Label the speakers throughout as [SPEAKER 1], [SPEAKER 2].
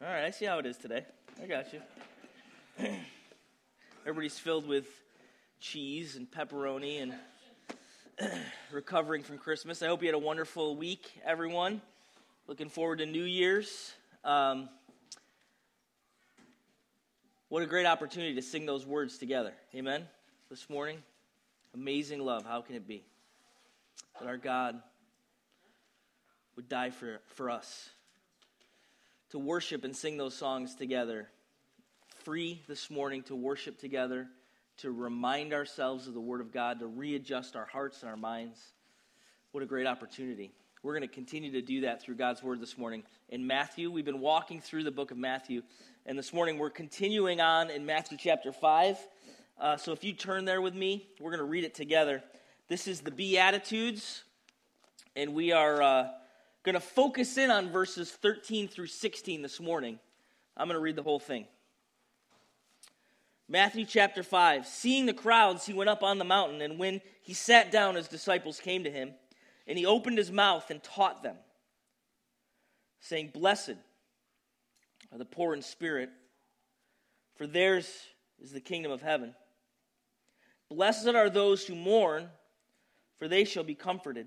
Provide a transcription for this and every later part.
[SPEAKER 1] All right, I see how it is today. I got you. Everybody's filled with cheese and pepperoni and recovering from Christmas. I hope you had a wonderful week, everyone. Looking forward to New Year's. Um, what a great opportunity to sing those words together. Amen. This morning, amazing love. How can it be that our God would die for, for us? To worship and sing those songs together. Free this morning to worship together, to remind ourselves of the Word of God, to readjust our hearts and our minds. What a great opportunity. We're going to continue to do that through God's Word this morning. In Matthew, we've been walking through the book of Matthew, and this morning we're continuing on in Matthew chapter 5. Uh, so if you turn there with me, we're going to read it together. This is the Beatitudes, and we are uh, going to focus in on verses 13 through 16 this morning. I'm going to read the whole thing. Matthew chapter 5. Seeing the crowds, he went up on the mountain, and when he sat down, his disciples came to him, and he opened his mouth and taught them, saying, Blessed are the poor in spirit, for theirs is the kingdom of heaven. Blessed are those who mourn, for they shall be comforted.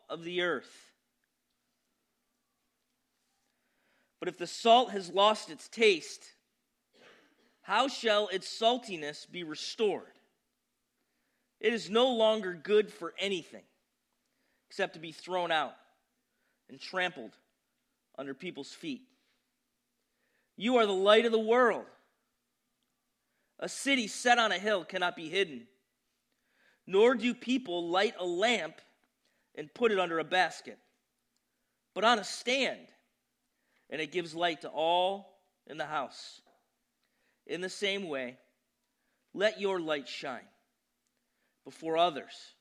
[SPEAKER 1] of the earth. But if the salt has lost its taste, how shall its saltiness be restored? It is no longer good for anything except to be thrown out and trampled under people's feet. You are the light of the world. A city set on a hill cannot be hidden, nor do people light a lamp and put it under a basket, but on a stand, and it gives light to all in the house. In the same way, let your light shine before others,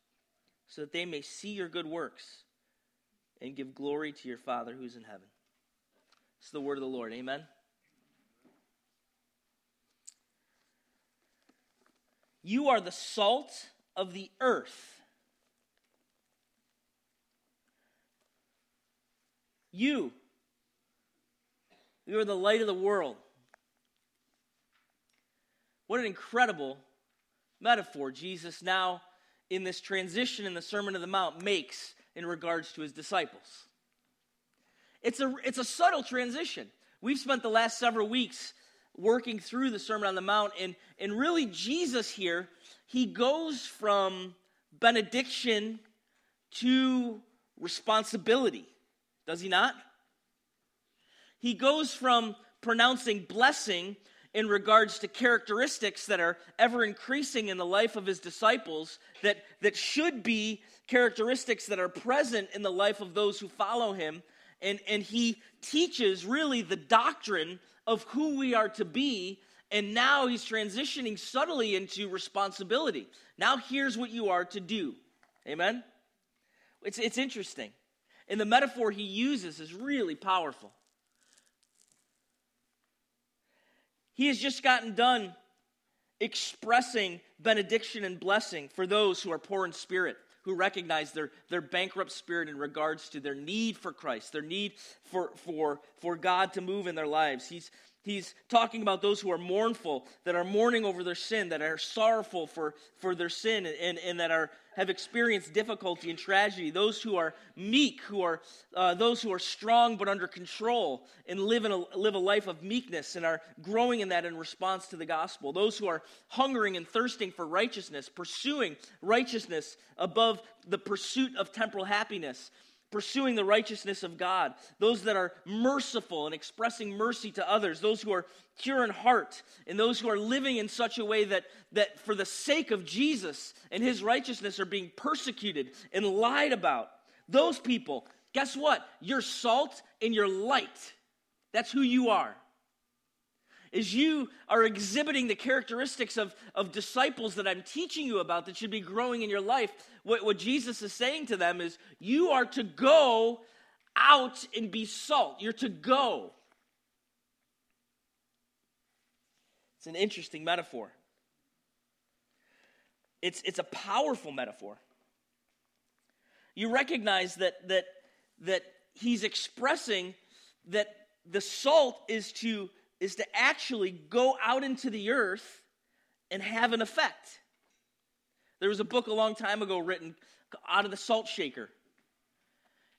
[SPEAKER 1] so that they may see your good works and give glory to your Father who's in heaven. It's the word of the Lord. Amen. You are the salt of the earth. You, you are the light of the world. What an incredible metaphor Jesus now, in this transition in the Sermon of the Mount, makes in regards to his disciples. It's a, it's a subtle transition. We've spent the last several weeks working through the Sermon on the Mount. And, and really, Jesus here, he goes from benediction to responsibility, does he not? He goes from pronouncing blessing in regards to characteristics that are ever increasing in the life of his disciples that, that should be characteristics that are present in the life of those who follow him. And, and he teaches really the doctrine of who we are to be. And now he's transitioning subtly into responsibility. Now, here's what you are to do. Amen? It's, it's interesting. And the metaphor he uses is really powerful. He has just gotten done expressing benediction and blessing for those who are poor in spirit who recognize their, their bankrupt spirit in regards to their need for Christ, their need for, for, for God to move in their lives. He's, He's talking about those who are mournful, that are mourning over their sin, that are sorrowful for, for their sin, and, and that are, have experienced difficulty and tragedy. Those who are meek, who are uh, those who are strong but under control, and live, in a, live a life of meekness and are growing in that in response to the gospel. Those who are hungering and thirsting for righteousness, pursuing righteousness above the pursuit of temporal happiness pursuing the righteousness of God, those that are merciful and expressing mercy to others, those who are pure in heart, and those who are living in such a way that, that for the sake of Jesus and his righteousness are being persecuted and lied about. Those people, guess what? You're salt and you're light. That's who you are is you are exhibiting the characteristics of, of disciples that I'm teaching you about that should be growing in your life. What, what Jesus is saying to them is, you are to go out and be salt. You're to go. It's an interesting metaphor. It's, it's a powerful metaphor. You recognize that, that, that he's expressing that the salt is to is to actually go out into the earth and have an effect. There was a book a long time ago written out of the salt shaker.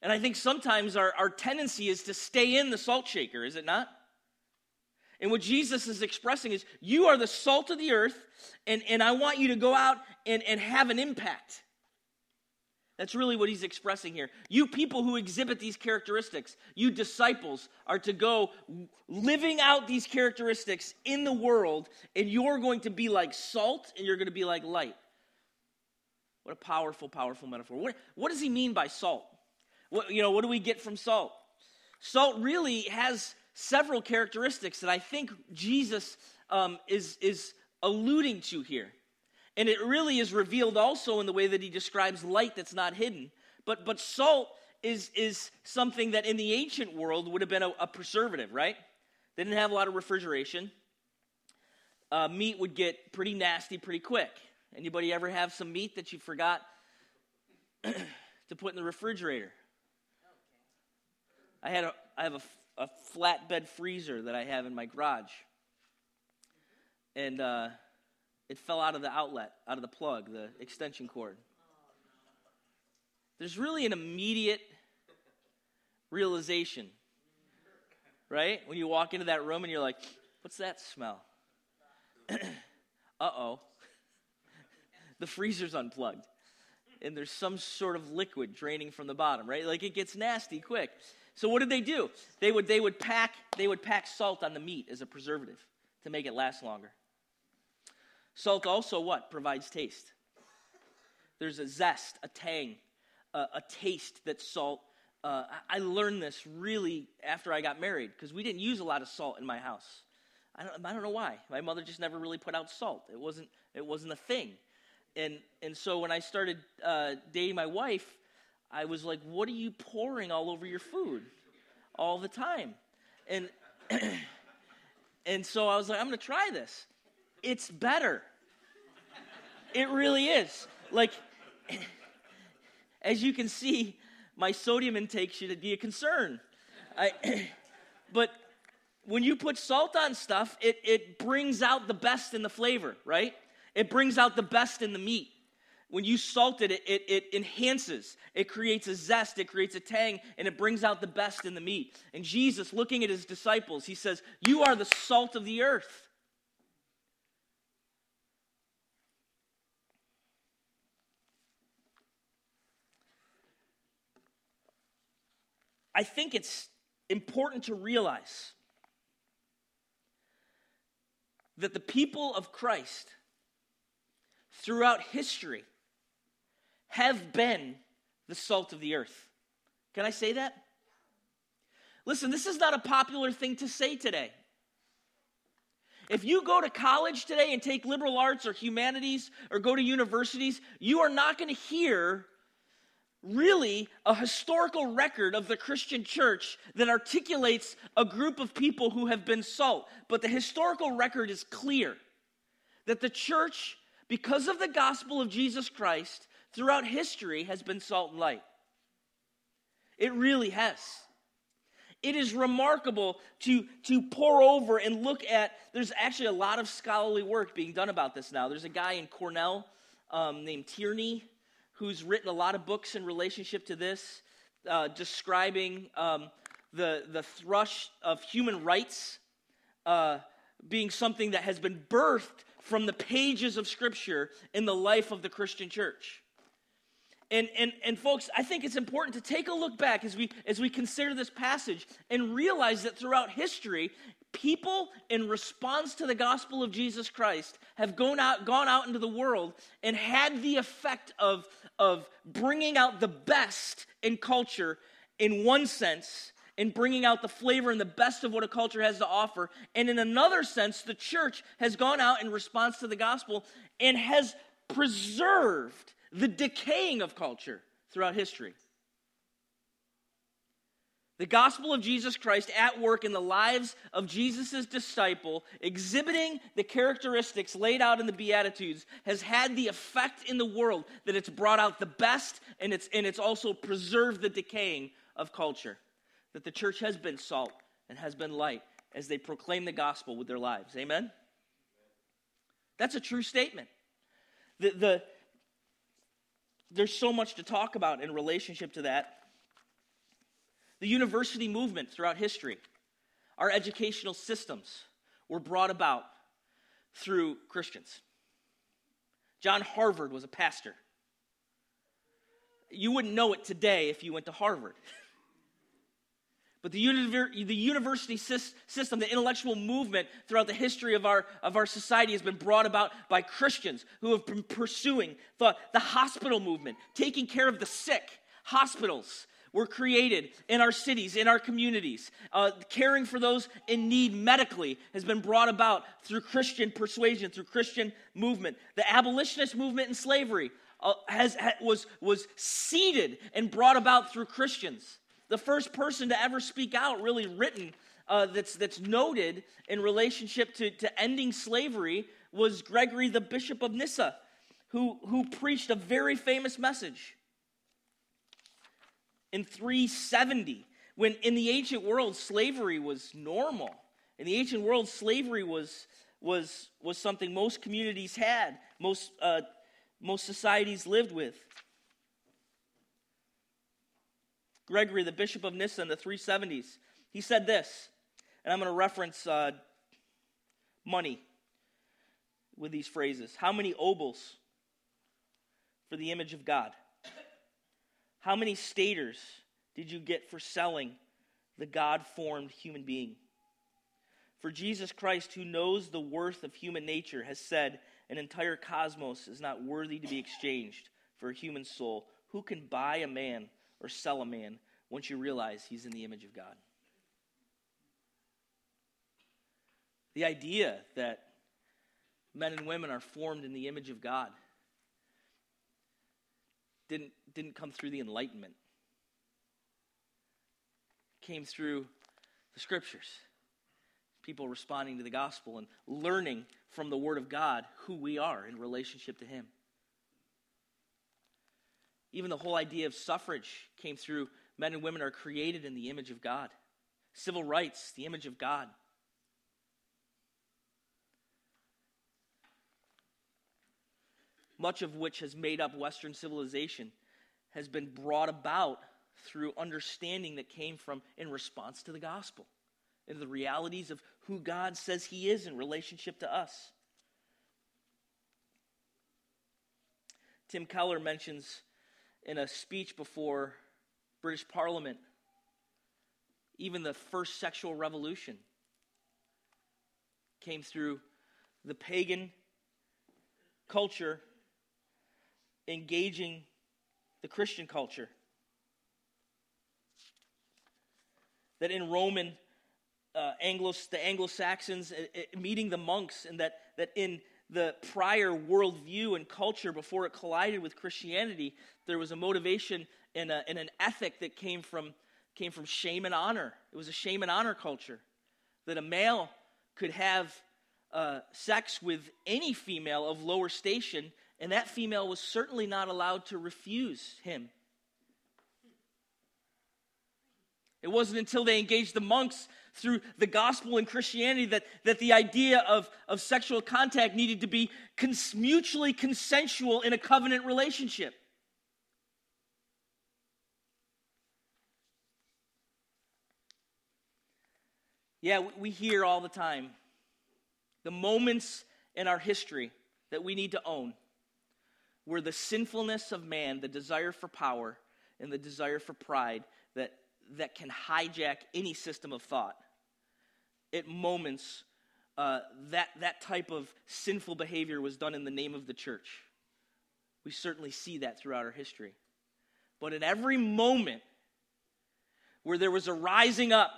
[SPEAKER 1] And I think sometimes our, our tendency is to stay in the salt shaker, is it not? And what Jesus is expressing is, you are the salt of the earth, and, and I want you to go out and, and have an impact. That's really what he's expressing here. You people who exhibit these characteristics, you disciples, are to go living out these characteristics in the world, and you're going to be like salt and you're going to be like light. What a powerful, powerful metaphor. What, what does he mean by salt? What, you know, what do we get from salt? Salt really has several characteristics that I think Jesus um, is, is alluding to here. And it really is revealed also in the way that he describes light that's not hidden. But, but salt is, is something that in the ancient world would have been a, a preservative, right? They didn't have a lot of refrigeration. Uh, meat would get pretty nasty pretty quick. Anybody ever have some meat that you forgot to put in the refrigerator? I had a, I have a, a flatbed freezer that I have in my garage, and uh, it fell out of the outlet, out of the plug, the extension cord. There's really an immediate realization, right? When you walk into that room and you're like, what's that smell? uh oh. the freezer's unplugged. And there's some sort of liquid draining from the bottom, right? Like it gets nasty quick. So what did they do? They would they would pack they would pack salt on the meat as a preservative to make it last longer. Salt also what? Provides taste. There's a zest, a tang, a, a taste that salt. Uh, I learned this really after I got married because we didn't use a lot of salt in my house. I don't, I don't know why. My mother just never really put out salt. It wasn't, it wasn't a thing. And, and so when I started uh, dating my wife, I was like, what are you pouring all over your food all the time? And, and so I was like, I'm going to try this it's better. It really is. Like, as you can see, my sodium intake should be a concern. I, but when you put salt on stuff, it, it brings out the best in the flavor, right? It brings out the best in the meat. When you salt it, it, it, it enhances, it creates a zest, it creates a tang, and it brings out the best in the meat. And Jesus, looking at his disciples, he says, You are the salt of the earth. I think it's important to realize that the people of Christ throughout history have been the salt of the earth. Can I say that? Listen, this is not a popular thing to say today. If you go to college today and take liberal arts or humanities or go to universities, you are not going to hear really a historical record of the Christian church that articulates a group of people who have been salt. But the historical record is clear that the church, because of the gospel of Jesus Christ, throughout history has been salt and light. It really has. it is remarkable to, to pore over and look at. There's actually a lot of scholarly work being done about this now. There's a guy in Cornell um, named Tierney who's written a lot of books in relationship to this, uh, describing um, the, the thrush of human rights uh, being something that has been birthed from the pages of Scripture in the life of the Christian church. And, and, and folks, I think it's important to take a look back as we, as we consider this passage and realize that throughout history, people in response to the gospel of Jesus Christ have gone out, gone out into the world and had the effect of, of bringing out the best in culture in one sense and bringing out the flavor and the best of what a culture has to offer. And in another sense, the church has gone out in response to the gospel and has preserved the decaying of culture throughout history. The gospel of Jesus Christ at work in the lives of Jesus' disciple, exhibiting the characteristics laid out in the Beatitudes, has had the effect in the world that it's brought out the best and it's, and it's also preserved the decaying of culture. That the church has been salt and has been light as they proclaim the gospel with their lives. Amen? That's a true statement. The, the, there's so much to talk about in relationship to that. The university movement throughout history, our educational systems were brought about through Christians. John Harvard was a pastor. You wouldn't know it today if you went to Harvard. But the, univer- the university system, the intellectual movement throughout the history of our, of our society has been brought about by Christians who have been pursuing the, the hospital movement, taking care of the sick. Hospitals were created in our cities, in our communities. Uh, caring for those in need medically has been brought about through Christian persuasion, through Christian movement. The abolitionist movement in slavery uh, has, was, was seeded and brought about through Christians the first person to ever speak out, really written, uh, that's, that's noted in relationship to, to ending slavery was Gregory, the Bishop of Nyssa, who, who preached a very famous message in 370 when in the ancient world slavery was normal in the ancient world slavery was was was something most communities had most uh, most societies lived with Gregory, the Bishop of Nyssa in the 370s, he said this, and I'm going to reference uh, money with these phrases. How many obols for the image of God? How many staters did you get for selling the God formed human being? For Jesus Christ, who knows the worth of human nature, has said, An entire cosmos is not worthy to be exchanged for a human soul. Who can buy a man or sell a man once you realize he's in the image of God. The idea that men and women are formed in the image of God didn't, didn't come through the Enlightenment. It came through the scriptures. People responding to the gospel and learning from the Word of God who we are in relationship to Him. Even the whole idea of suffrage came through men and women are created in the image of God. Civil rights, the image of God. Much of which has made up Western civilization has been brought about through understanding that came from in response to the gospel and the realities of who God says He is in relationship to us. Tim Keller mentions in a speech before British Parliament, even the first sexual revolution came through the pagan culture engaging the Christian culture. That in Roman, uh, Anglo, the Anglo Saxons uh, uh, meeting the monks, and that, that in the prior worldview and culture before it collided with Christianity, there was a motivation and, a, and an ethic that came from, came from shame and honor. It was a shame and honor culture that a male could have uh, sex with any female of lower station, and that female was certainly not allowed to refuse him. It wasn't until they engaged the monks through the gospel and Christianity that, that the idea of, of sexual contact needed to be cons- mutually consensual in a covenant relationship. Yeah, we hear all the time the moments in our history that we need to own where the sinfulness of man, the desire for power, and the desire for pride that, that can hijack any system of thought. At moments, uh, that, that type of sinful behavior was done in the name of the church. We certainly see that throughout our history. But in every moment where there was a rising up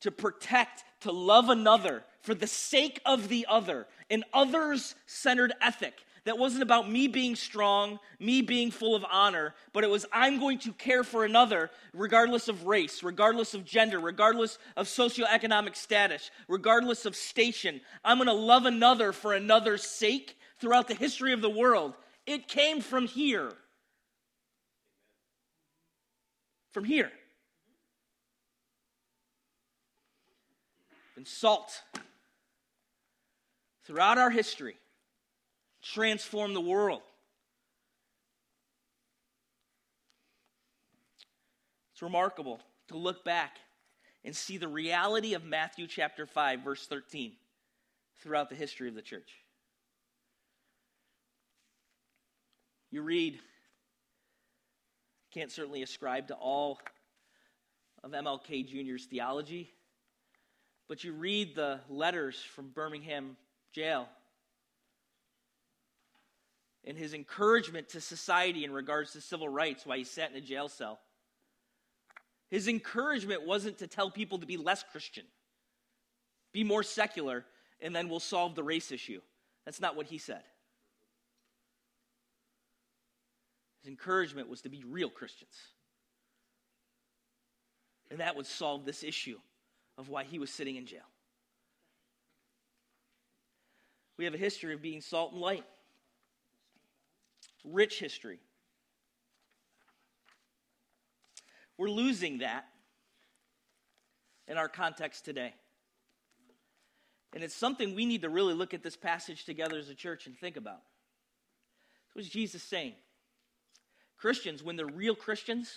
[SPEAKER 1] to protect, to love another for the sake of the other, an others centered ethic that wasn't about me being strong, me being full of honor, but it was I'm going to care for another regardless of race, regardless of gender, regardless of socioeconomic status, regardless of station. I'm going to love another for another's sake throughout the history of the world. It came from here. From here. And salt throughout our history transform the world. It's remarkable to look back and see the reality of Matthew chapter 5, verse 13, throughout the history of the church. You read, can't certainly ascribe to all of MLK Jr.'s theology, but you read the letters from Birmingham jail and his encouragement to society in regards to civil rights while he sat in a jail cell. His encouragement wasn't to tell people to be less Christian, be more secular, and then we'll solve the race issue. That's not what he said. His encouragement was to be real Christians. And that would solve this issue of why he was sitting in jail. We have a history of being salt and light rich history. We're losing that in our context today. And it's something we need to really look at this passage together as a church and think about. What is Jesus saying? Christians, when they're real Christians,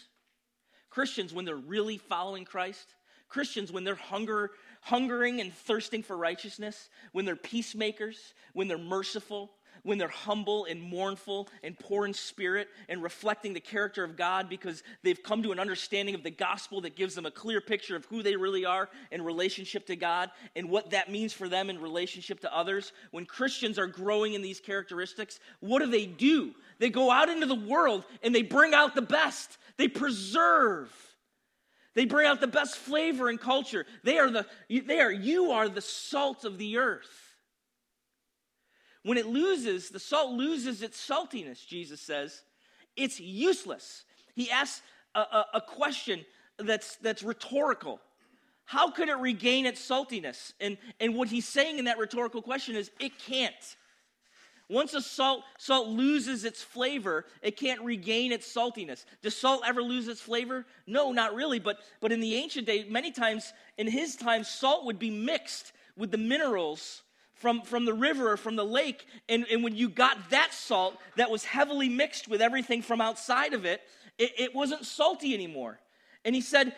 [SPEAKER 1] Christians, when they're really following Christ, Christians, when they're hunger, hungering and thirsting for righteousness, when they're peacemakers, when they're merciful, when they're humble and mournful and poor in spirit and reflecting the character of God because they've come to an understanding of the gospel that gives them a clear picture of who they really are in relationship to God and what that means for them in relationship to others. When Christians are growing in these characteristics, what do they do? They go out into the world and they bring out the best, they preserve. They bring out the best flavor and culture. They are the they are you are the salt of the earth. When it loses, the salt loses its saltiness, Jesus says. It's useless. He asks a, a, a question that's, that's rhetorical. How could it regain its saltiness? And, and what he's saying in that rhetorical question is it can't. Once a salt, salt loses its flavor, it can't regain its saltiness. Does salt ever lose its flavor? No, not really. But, but in the ancient day, many times, in his time, salt would be mixed with the minerals from, from the river or from the lake. And, and when you got that salt that was heavily mixed with everything from outside of it, it, it wasn't salty anymore. And he said,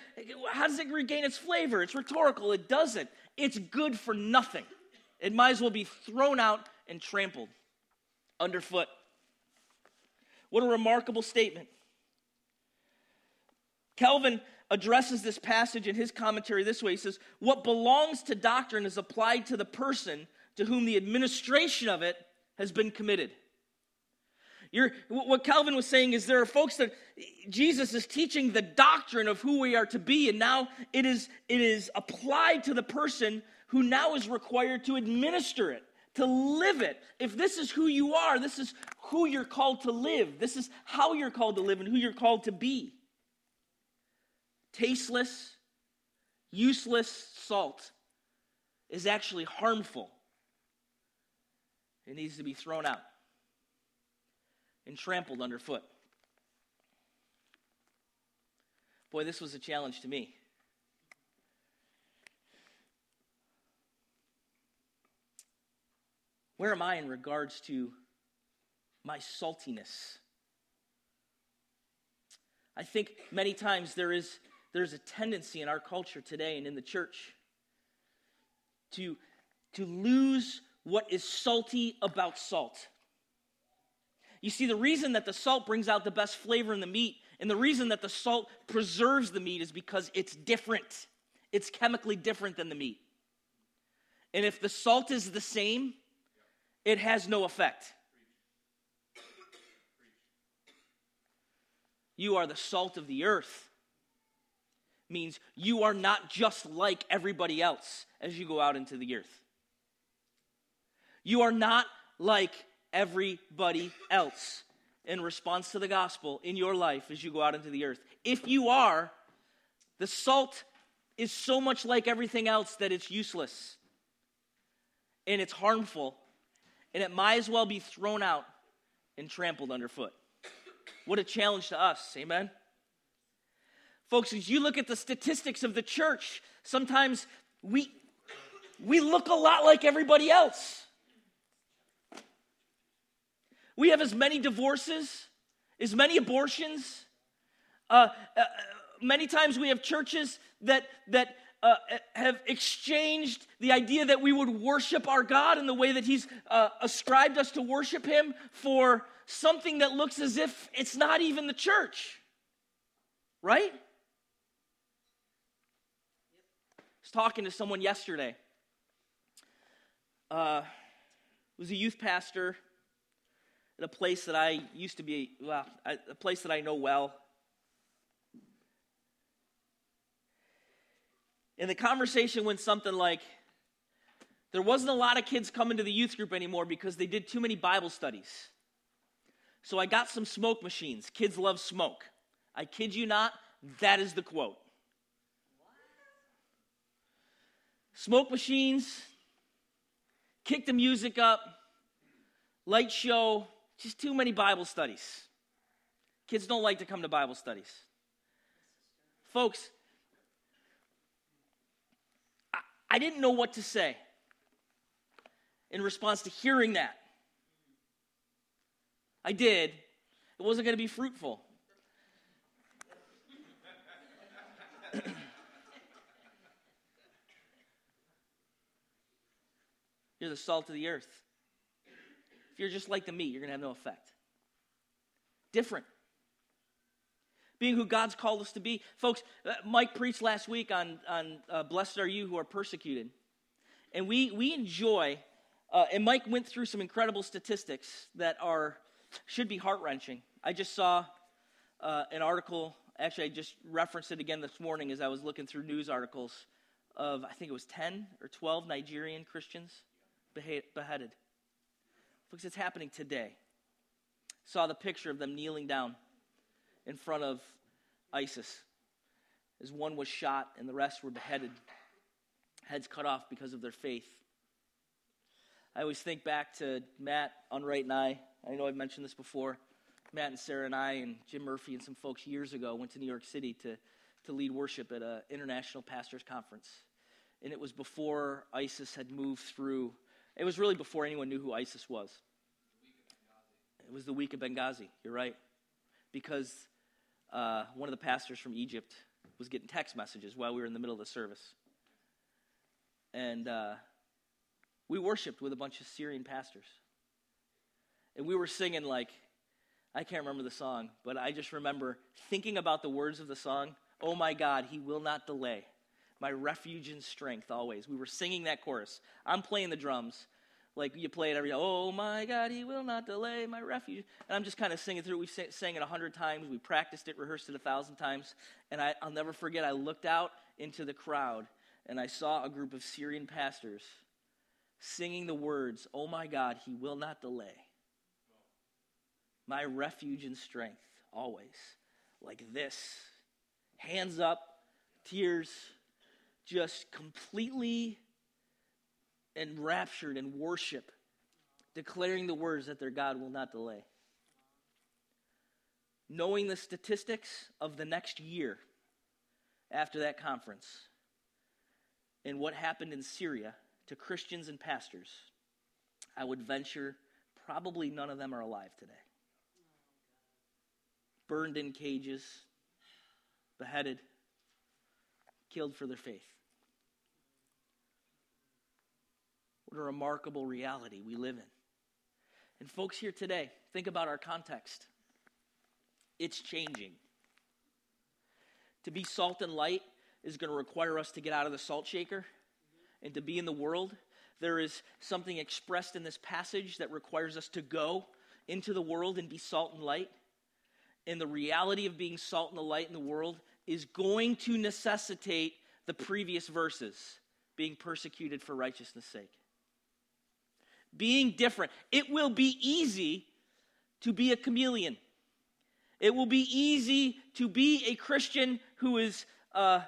[SPEAKER 1] How does it regain its flavor? It's rhetorical. It doesn't. It's good for nothing. It might as well be thrown out and trampled underfoot. What a remarkable statement. Calvin addresses this passage in his commentary this way He says, What belongs to doctrine is applied to the person to whom the administration of it has been committed. You're, what Calvin was saying is there are folks that Jesus is teaching the doctrine of who we are to be, and now it is, it is applied to the person who now is required to administer it, to live it. If this is who you are, this is who you're called to live, this is how you're called to live, and who you're called to be. Tasteless, useless salt is actually harmful it needs to be thrown out and trampled underfoot. Boy, this was a challenge to me. Where am I in regards to my saltiness? I think many times there is there's a tendency in our culture today and in the church to to lose what is salty about salt. You see, the reason that the salt brings out the best flavor in the meat and the reason that the salt preserves the meat is because it's different. It's chemically different than the meat. And if the salt is the same, it has no effect. You are the salt of the earth. Means you are not just like everybody else as you go out into the earth. You are not like everybody else in response to the gospel in your life as you go out into the earth. If you are, the salt is so much like everything else that it's useless and it's harmful and it might as well be thrown out and trampled underfoot. What a challenge to us. Amen. Folks, as you look at the statistics of the church, sometimes we, we look a lot like everybody else. We have as many divorces, as many abortions. Uh, uh, many times we have churches that, that uh, have exchanged the idea that we would worship our God in the way that He's uh, ascribed us to worship Him for something that looks as if it's not even the church. Right? I was talking to someone yesterday. Uh, was a youth pastor at a place that I used to be, well, a place that I know well. And the conversation went something like there wasn't a lot of kids coming to the youth group anymore because they did too many Bible studies. So I got some smoke machines. Kids love smoke. I kid you not, that is the quote. Smoke machines, kick the music up, light show, just too many Bible studies. Kids don't like to come to Bible studies. Folks, I, I didn't know what to say in response to hearing that. I did. It wasn't going to be fruitful. you're the salt of the earth. If you're just like the meat, you're going to have no effect. Different. Being who God's called us to be. Folks, uh, Mike preached last week on, on uh, Blessed Are You Who Are Persecuted. And we, we enjoy, uh, and Mike went through some incredible statistics that are should be heart wrenching. I just saw uh, an article, actually, I just referenced it again this morning as I was looking through news articles of, I think it was 10 or 12 Nigerian Christians beheaded. Because it's happening today. Saw the picture of them kneeling down in front of ISIS as one was shot and the rest were beheaded, heads cut off because of their faith. I always think back to Matt, Unright, and I I know I've mentioned this before. Matt and Sarah and I and Jim Murphy and some folks years ago went to New York City to, to lead worship at an international pastors conference. And it was before ISIS had moved through. It was really before anyone knew who ISIS was. It was the week of Benghazi, you're right. Because uh, one of the pastors from Egypt was getting text messages while we were in the middle of the service. And uh, we worshiped with a bunch of Syrian pastors and we were singing like I can't remember the song, but I just remember thinking about the words of the song. Oh my God, he will not delay. My refuge and strength always. We were singing that chorus. I'm playing the drums. Like you play it every, oh my God, he will not delay my refuge. And I'm just kind of singing through. We sang it a hundred times. We practiced it, rehearsed it a thousand times. And I, I'll never forget, I looked out into the crowd and I saw a group of Syrian pastors singing the words, oh my God, he will not delay my refuge and strength, always. Like this. Hands up, tears, just completely enraptured in worship, declaring the words that their God will not delay. Knowing the statistics of the next year after that conference and what happened in Syria to Christians and pastors, I would venture probably none of them are alive today. Burned in cages, beheaded, killed for their faith. What a remarkable reality we live in. And, folks, here today, think about our context. It's changing. To be salt and light is going to require us to get out of the salt shaker and to be in the world. There is something expressed in this passage that requires us to go into the world and be salt and light. And the reality of being salt and the light in the world is going to necessitate the previous verses being persecuted for righteousness' sake. Being different. It will be easy to be a chameleon. It will be easy to be a Christian who is uh,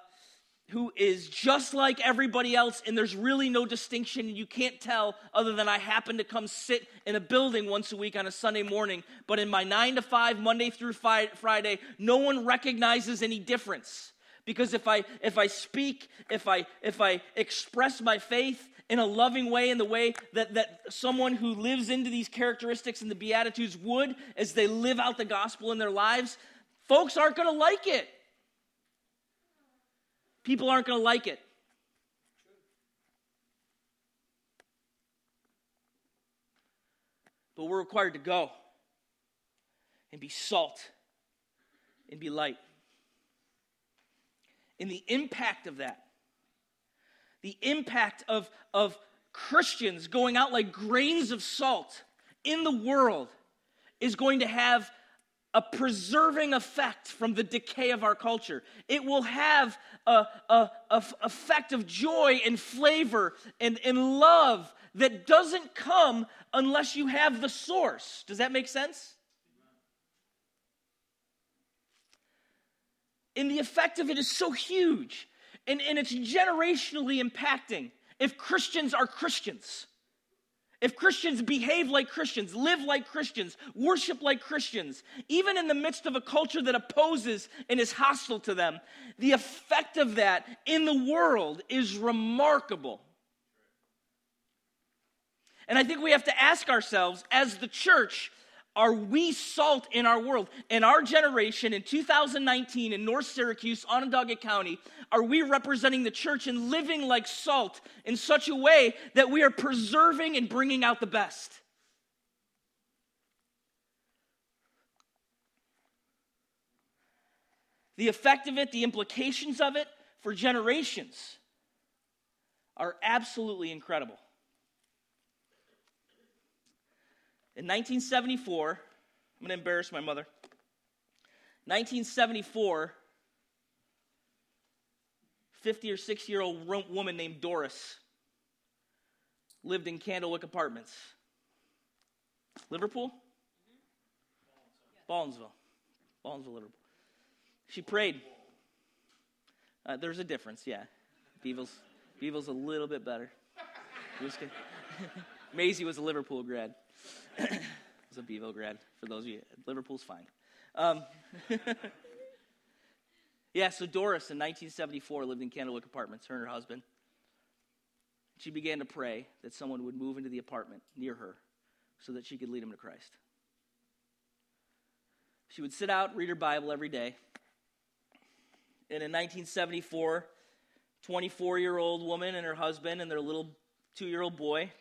[SPEAKER 1] who is just like everybody else, and there's really no distinction, you can't tell other than I happen to come sit in a building once a week on a Sunday morning. But in my nine to five, Monday through Friday, no one recognizes any difference. Because if I if I speak, if I if I express my faith in a loving way, in the way that, that someone who lives into these characteristics and the Beatitudes would as they live out the gospel in their lives, folks aren't going to like it. People aren't going to like it. But we're required to go and be salt and be light. And the impact of that, the impact of, of Christians going out like grains of salt in the world is going to have a preserving effect from the decay of our culture. It will have a, a, effect of joy and flavor and, and love that doesn't come unless you have the source. Does that make sense? And the effect of it is so huge, and, and it's generationally impacting if Christians are Christians. If Christians behave like Christians, live like Christians, worship like Christians, even in the midst of a culture that opposes and is hostile to them, the effect of that in the world is remarkable. And I think we have to ask ourselves, as the church, are we salt in our world? In our generation, in 2019, in North Syracuse, Onondaga County, are we representing the church and living like salt in such a way that we are preserving and bringing out the best? The effect of it, the implications of it for generations are absolutely incredible. In 1974, I'm going to embarrass my mother. 1974, 50 or 60 year old woman named Doris lived in Candlewick Apartments. Liverpool? Baldwinsville. Baldwinsville, Liverpool. She prayed. Uh, there's a difference, yeah. Beeville's, Beeville's a little bit better. Maisie was a Liverpool grad. Was a Bevo grad, for those of you. Liverpool's fine. Um, yeah, so Doris in 1974 lived in Candlewick Apartments, her and her husband. She began to pray that someone would move into the apartment near her so that she could lead him to Christ. She would sit out, read her Bible every day. And in 1974, 24 year old woman and her husband and their little two year old boy,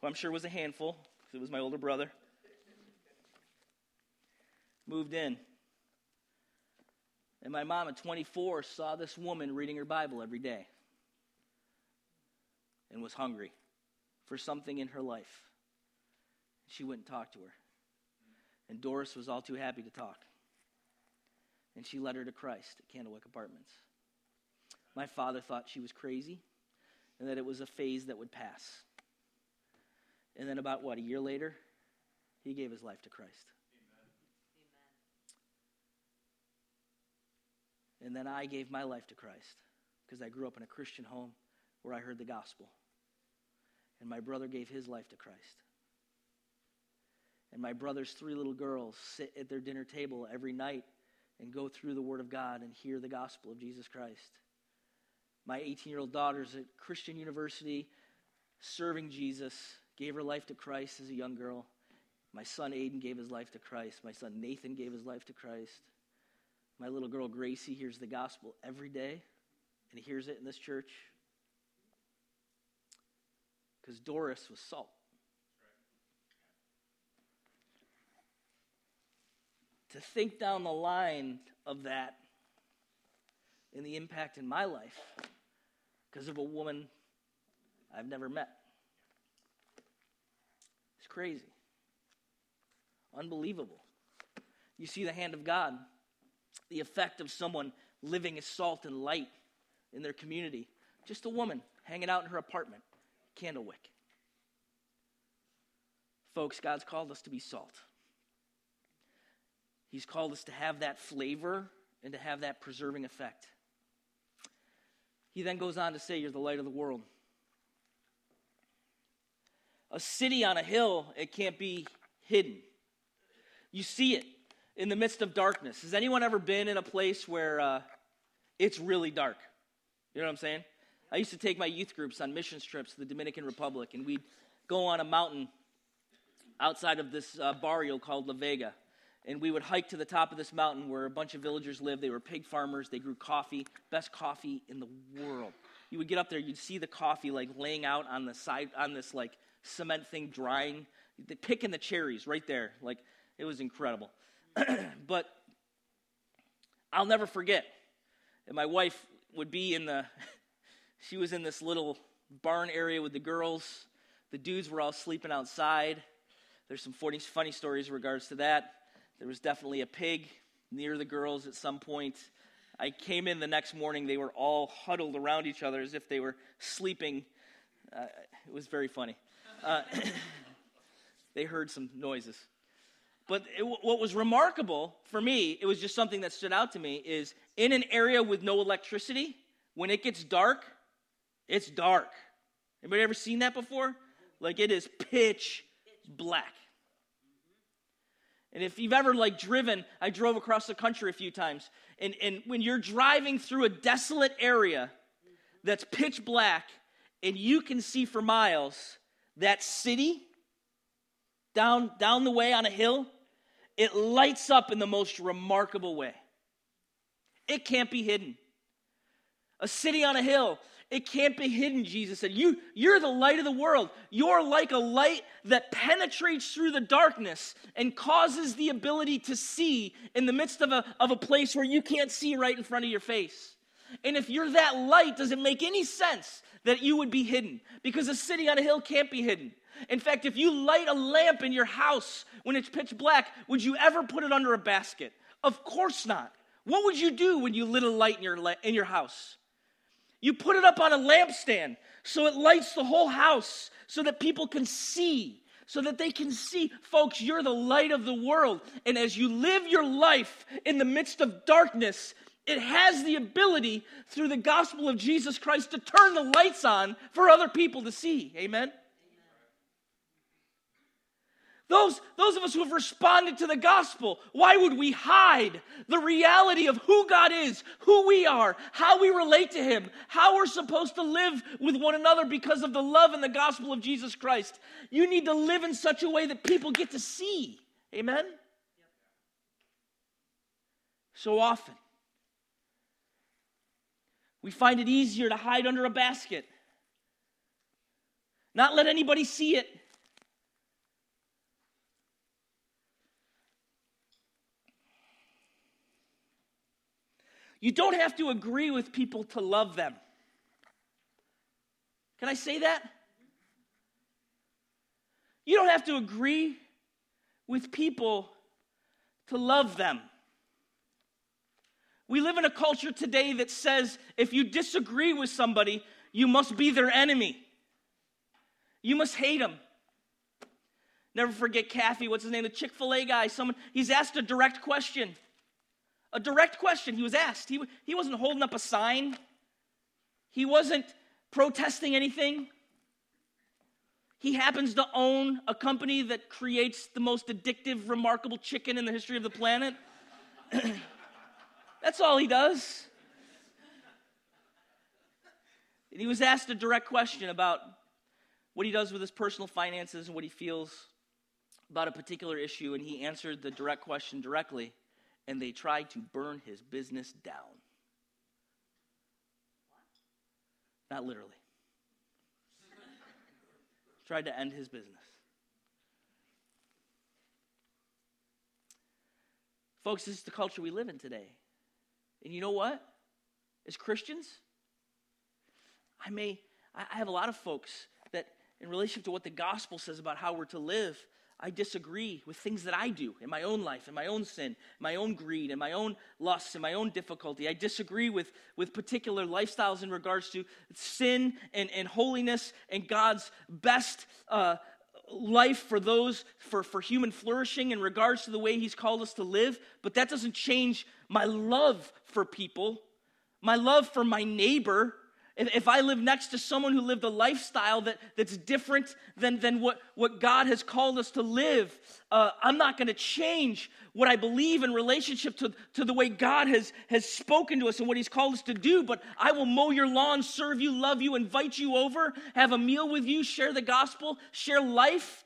[SPEAKER 1] who I'm sure was a handful, it was my older brother. Moved in. And my mom at 24 saw this woman reading her Bible every day and was hungry for something in her life. She went and talked to her. And Doris was all too happy to talk. And she led her to Christ at Candlewick Apartments. My father thought she was crazy and that it was a phase that would pass. And then, about what, a year later, he gave his life to Christ. Amen. And then I gave my life to Christ because I grew up in a Christian home where I heard the gospel. And my brother gave his life to Christ. And my brother's three little girls sit at their dinner table every night and go through the Word of God and hear the gospel of Jesus Christ. My 18 year old daughter's at Christian University serving Jesus gave her life to Christ as a young girl. My son Aiden gave his life to Christ. My son Nathan gave his life to Christ. My little girl Gracie hears the gospel every day and hears it in this church. Because Doris was salt. To think down the line of that and the impact in my life because of a woman I've never met. Crazy. Unbelievable. You see the hand of God, the effect of someone living as salt and light in their community. Just a woman hanging out in her apartment, candle wick. Folks, God's called us to be salt. He's called us to have that flavor and to have that preserving effect. He then goes on to say, You're the light of the world. A city on a hill, it can't be hidden. You see it in the midst of darkness. Has anyone ever been in a place where uh, it's really dark? You know what I'm saying? I used to take my youth groups on missions trips to the Dominican Republic, and we'd go on a mountain outside of this uh, barrio called La Vega. And we would hike to the top of this mountain where a bunch of villagers lived. They were pig farmers. They grew coffee, best coffee in the world. You would get up there, you'd see the coffee like laying out on the side, on this like cement thing drying, picking the cherries right there. Like it was incredible. but I'll never forget. And my wife would be in the, she was in this little barn area with the girls. The dudes were all sleeping outside. There's some funny, funny stories in regards to that. There was definitely a pig near the girls at some point. I came in the next morning, they were all huddled around each other as if they were sleeping. Uh, it was very funny. Uh, they heard some noises. But it, what was remarkable for me, it was just something that stood out to me, is in an area with no electricity, when it gets dark, it's dark. Anybody ever seen that before? Like it is pitch black. And if you've ever like driven, I drove across the country a few times. And, and when you're driving through a desolate area that's pitch black and you can see for miles that city down, down the way on a hill, it lights up in the most remarkable way. It can't be hidden. A city on a hill, it can't be hidden, Jesus said. You, you're the light of the world. You're like a light that penetrates through the darkness and causes the ability to see in the midst of a, of a place where you can't see right in front of your face. And if you're that light, does it make any sense that you would be hidden? Because a city on a hill can't be hidden. In fact, if you light a lamp in your house when it's pitch black, would you ever put it under a basket? Of course not. What would you do when you lit a light in your, in your house? You put it up on a lampstand so it lights the whole house so that people can see, so that they can see, folks, you're the light of the world. And as you live your life in the midst of darkness, it has the ability through the gospel of Jesus Christ to turn the lights on for other people to see. Amen? Those, those of us who have responded to the gospel, why would we hide the reality of who God is, who we are, how we relate to Him, how we're supposed to live with one another because of the love and the gospel of Jesus Christ? You need to live in such a way that people get to see. Amen? So often, we find it easier to hide under a basket, not let anybody see it You don't have to agree with people to love them. Can I say that? You don't have to agree with people to love them. We live in a culture today that says if you disagree with somebody, you must be their enemy. You must hate them. Never forget Cathy, what's his name? The Chick fil A guy. Someone, he's asked a direct question. A direct question he was asked. He, he wasn't holding up a sign, he wasn't protesting anything. He happens to own a company that creates the most addictive, remarkable chicken in the history of the planet. That's all he does. And he was asked a direct question about what he does with his personal finances and what he feels about a particular issue, and he answered the direct question directly, and they tried to burn his business down. Not literally. tried to end his business. Folks, this is the culture we live in today. And you know what? As Christians, I may, I have a lot of folks that, in relationship to what the gospel says about how we're to live, I disagree with things that I do in my own life, in my own sin, my own greed, and my own lusts, and my own difficulty. I disagree with, with particular lifestyles in regards to sin and, and holiness and God's best uh, life for those, for, for human flourishing in regards to the way He's called us to live. But that doesn't change my love for people, my love for my neighbor, if I live next to someone who lived a lifestyle that, that's different than, than what, what God has called us to live, uh, I'm not going to change what I believe in relationship to, to the way God has, has spoken to us and what He's called us to do. But I will mow your lawn, serve you, love you, invite you over, have a meal with you, share the gospel, share life.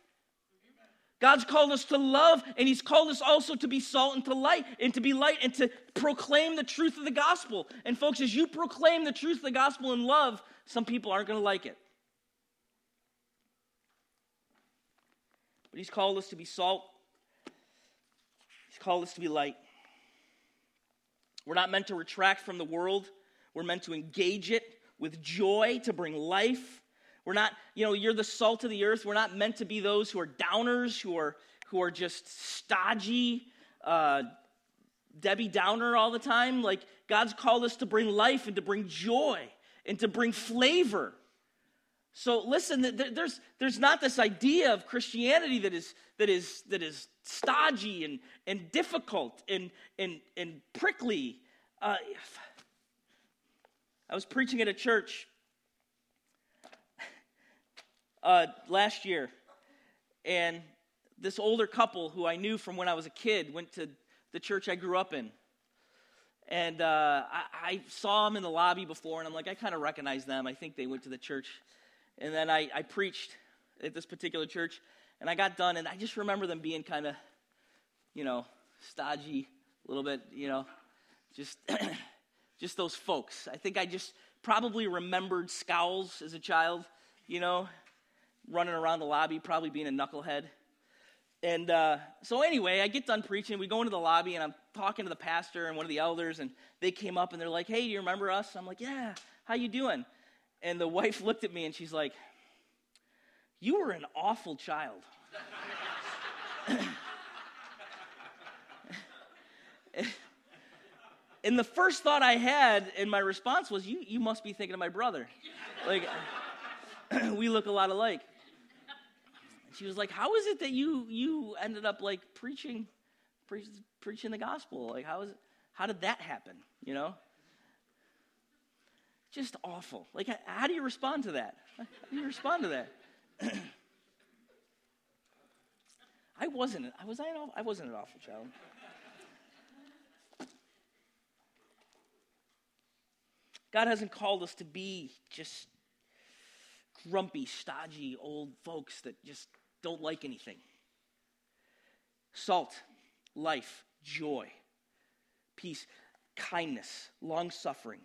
[SPEAKER 1] God's called us to love, and He's called us also to be salt and to light, and to be light and to proclaim the truth of the gospel. And folks, as you proclaim the truth of the gospel in love, some people aren't going to like it. But He's called us to be salt, He's called us to be light. We're not meant to retract from the world, we're meant to engage it with joy, to bring life we're not, you know, you're the salt of the earth. We're not meant to be those who are downers, who are who are just stodgy, uh, Debbie Downer all the time. Like God's called us to bring life and to bring joy and to bring flavor. So listen, there's there's not this idea of Christianity that is that is that is stodgy and and difficult and and and prickly. Uh, I was preaching at a church uh, last year, and this older couple who I knew from when I was a kid went to the church I grew up in. And uh, I, I, saw them in the lobby before, and I'm like, I kind of recognize them. I think they went to the church. And then I, I preached at this particular church, and I got done, and I just remember them being kind of, you know, stodgy, a little bit, you know, just, just those folks. I think I just probably remembered scowls as a child, you know, running around the lobby, probably being a knucklehead. And uh, so, anyway, I get done preaching. We go into the lobby, and I'm talking to the pastor and one of the elders, and they came up and they're like, "Hey, do you remember us?" I'm like, "Yeah. How you doing?" And the wife looked at me and she's like, "You were an awful child." and the first thought I had in my response was, "You, you must be thinking of my brother." Like, we look a lot alike she was like, "How is it that you you ended up like preaching pre- preaching the gospel? Like how is how did that happen? You know?" Just awful. Like how do you respond to that? How do you respond to that? I wasn't. I was. I. I wasn't an awful child. God hasn't called us to be just grumpy, stodgy old folks that just don't like anything. Salt, life, joy, peace, kindness, long suffering.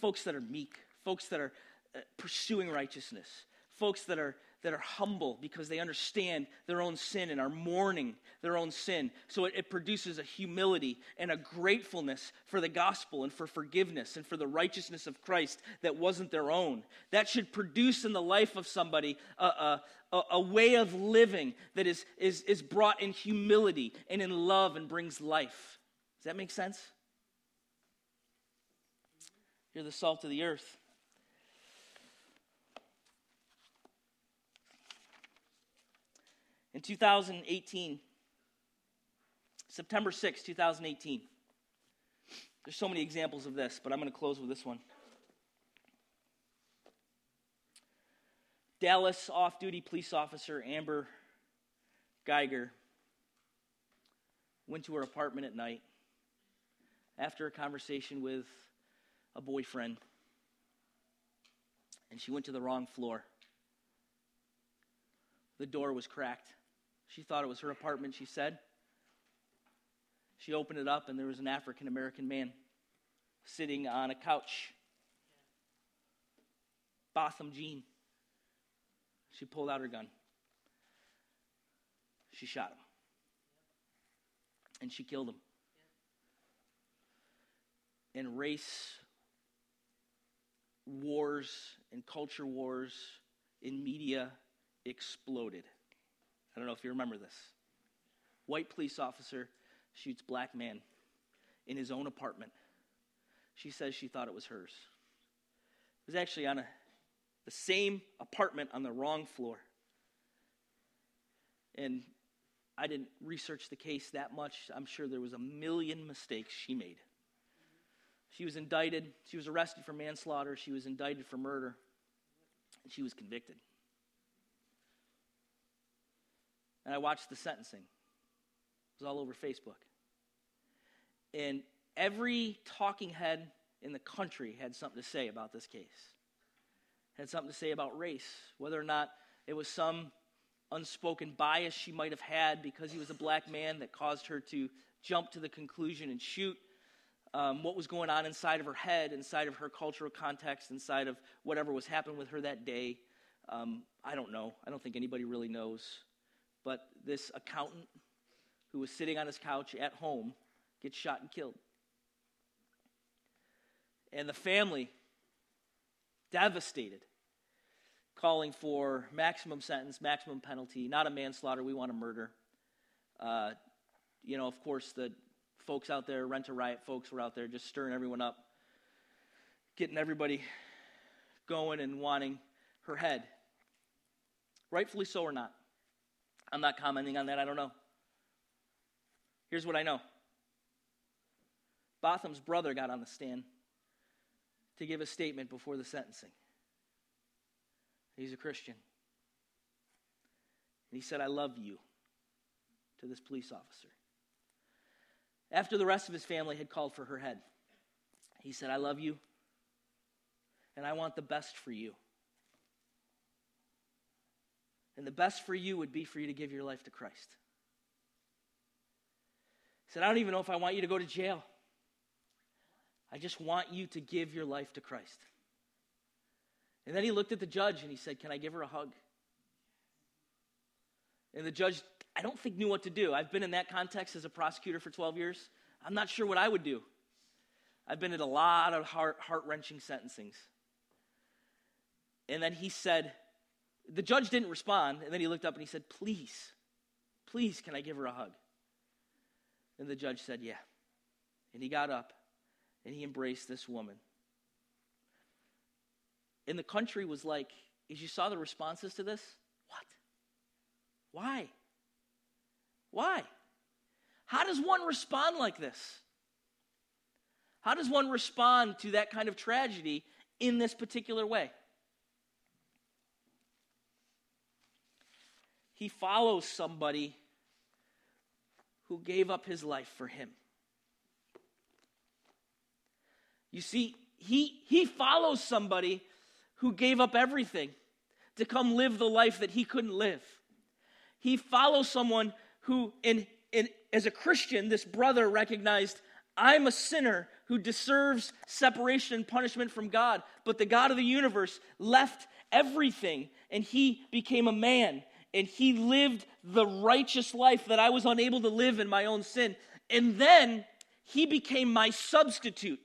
[SPEAKER 1] Folks that are meek, folks that are uh, pursuing righteousness, folks that are that are humble because they understand their own sin and are mourning their own sin. So it, it, produces a humility and a gratefulness for the gospel and for forgiveness and for the righteousness of Christ that wasn't their own. That should produce in the life of somebody a, a, a, way of living that is, is, is brought in humility and in love and brings life. Does that make sense? You're the salt of the earth. In 2018, September 6, 2018, there's so many examples of this, but I'm going to close with this one. Dallas off duty police officer Amber Guyger went to her apartment at night after a conversation with a boyfriend, and she went to the wrong floor. The door was cracked. She thought it was her apartment, she said. She opened it up, and there was an African American man sitting on a couch. Botham Jean. She pulled out her gun. She shot him. And she killed him. And race wars and culture wars in media exploded. I don't know if you remember this. White police officer shoots black man in his own apartment. She says she thought it was hers. It was actually on a, the same apartment on the wrong floor. And I didn't research the case that much. I'm sure there was a million mistakes she made. She was indicted. She was arrested for manslaughter. She was indicted for murder. And she was convicted. And I watched the sentencing. It was all over Facebook. And every talking head in the country had something to say about this case. Had something to say about race, whether or not it was some unspoken bias she might have had because he was a black man that caused her to jump to the conclusion and shoot. Um, what was going on inside of her head, inside of her cultural context, inside of whatever was happening with her that day. Um, I don't know. I don't think anybody really knows. But this accountant who was sitting on his couch at home gets shot and killed. And the family, devastated, calling for maximum sentence, maximum penalty, not a manslaughter, we want a murder. Uh, you know, of course, the folks out there, Rent a Riot folks were out there just stirring everyone up, getting everybody going and wanting her head. Rightfully so or not. I'm not commenting on that, I don't know. Here's what I know Botham's brother got on the stand to give a statement before the sentencing. He's a Christian. And he said, I love you to this police officer. After the rest of his family had called for her head, he said, I love you, and I want the best for you. And the best for you would be for you to give your life to Christ. He said, I don't even know if I want you to go to jail. I just want you to give your life to Christ. And then he looked at the judge and he said, Can I give her a hug? And the judge, I don't think, knew what to do. I've been in that context as a prosecutor for 12 years. I'm not sure what I would do. I've been at a lot of heart wrenching sentencings. And then he said, The judge didn't respond. And then he looked up and he said, Please, please, can I give her a hug? And the judge said, Yeah. And he got up and he embraced this woman And the country was like, as you saw the responses to this, what? Why? Why? How does one respond like this? How does one respond to that kind of tragedy in this particular way? He follows somebody who gave up his life for him. You see, he, he follows somebody who gave up everything to come live the life that he couldn't live. He follows someone who, in, in, as a Christian, this brother recognized I'm a sinner who deserves separation and punishment from God, but the God of the universe left everything and he became a man and he lived the righteous life that I was unable to live in my own sin. And then he became my substitute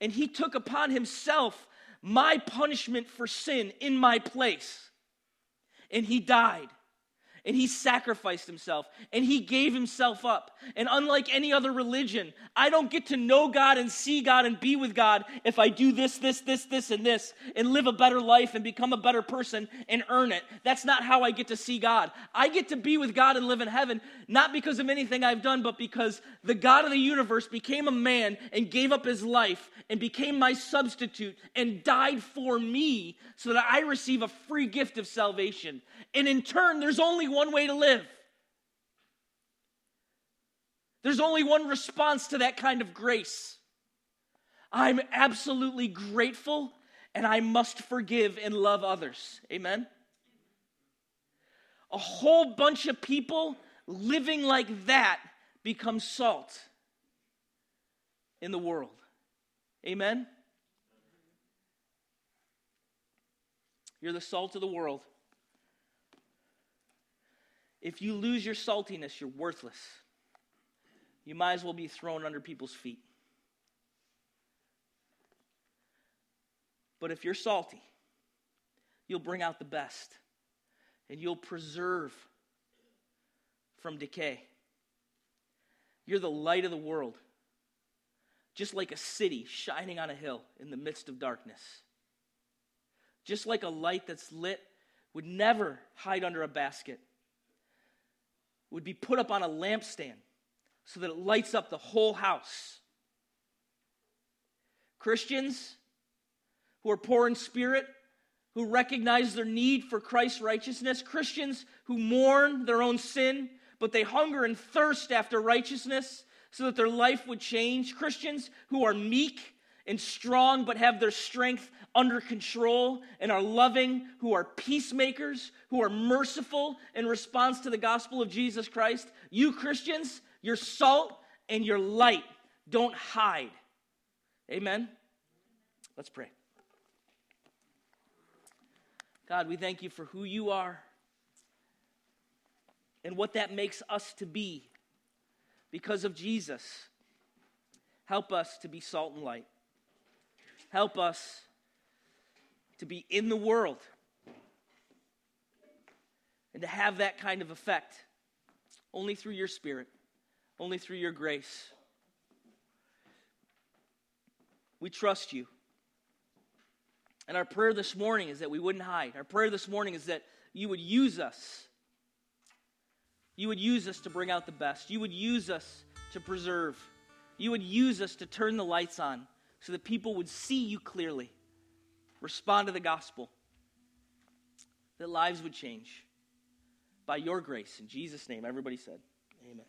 [SPEAKER 1] and he took upon himself my punishment for sin in my place. And he died and he sacrificed himself and he gave himself up. And unlike any other religion, I don't get to know God and see God and be with God if I do this, this, this, this, and this and live a better life and become a better person and earn it. That's not how I get to see God. I get to be with God and live in heaven, not because of anything I've done, but because the God of the universe became a man and gave up his life and became my substitute and died for me so that I receive a free gift of salvation. And in turn, there's only one way to live. There's only one response to that kind of grace. I'm absolutely grateful and I must forgive and love others. Amen? a whole bunch of people living like that become salt in the world. Amen? You're the salt of the world. If you lose your saltiness, you're worthless. You might as well be thrown under people's feet. But if you're salty, you'll bring out the best and you'll preserve from decay. You're the light of the world, just like a city shining on a hill in the midst of darkness. Just like a light that's lit would never hide under a basket, would be put up on a lampstand so that it lights up the whole house. Christians who are poor in spirit, who recognize their need for Christ's righteousness, Christians who mourn their own sin, but they hunger and thirst after righteousness so that their life would change, Christians who are meek and strong but have their strength under control and are loving, who are peacemakers, who are merciful in response to the gospel of Jesus Christ. You Christians, you're salt and you're light. Don't hide. Amen. Let's pray. God, we thank you for who you are and what that makes us to be because of Jesus. Help us to be salt and light. Help us to be in the world and to have that kind of effect only through your Spirit, only through your grace. We trust you. And our prayer this morning is that we wouldn't hide. Our prayer this morning is that you would use us. You would use us to bring out the best. You would use us to preserve. You would use us to turn the lights on so that people would see you clearly, respond to the gospel, that lives would change by your grace. In Jesus' name, everybody said, Amen.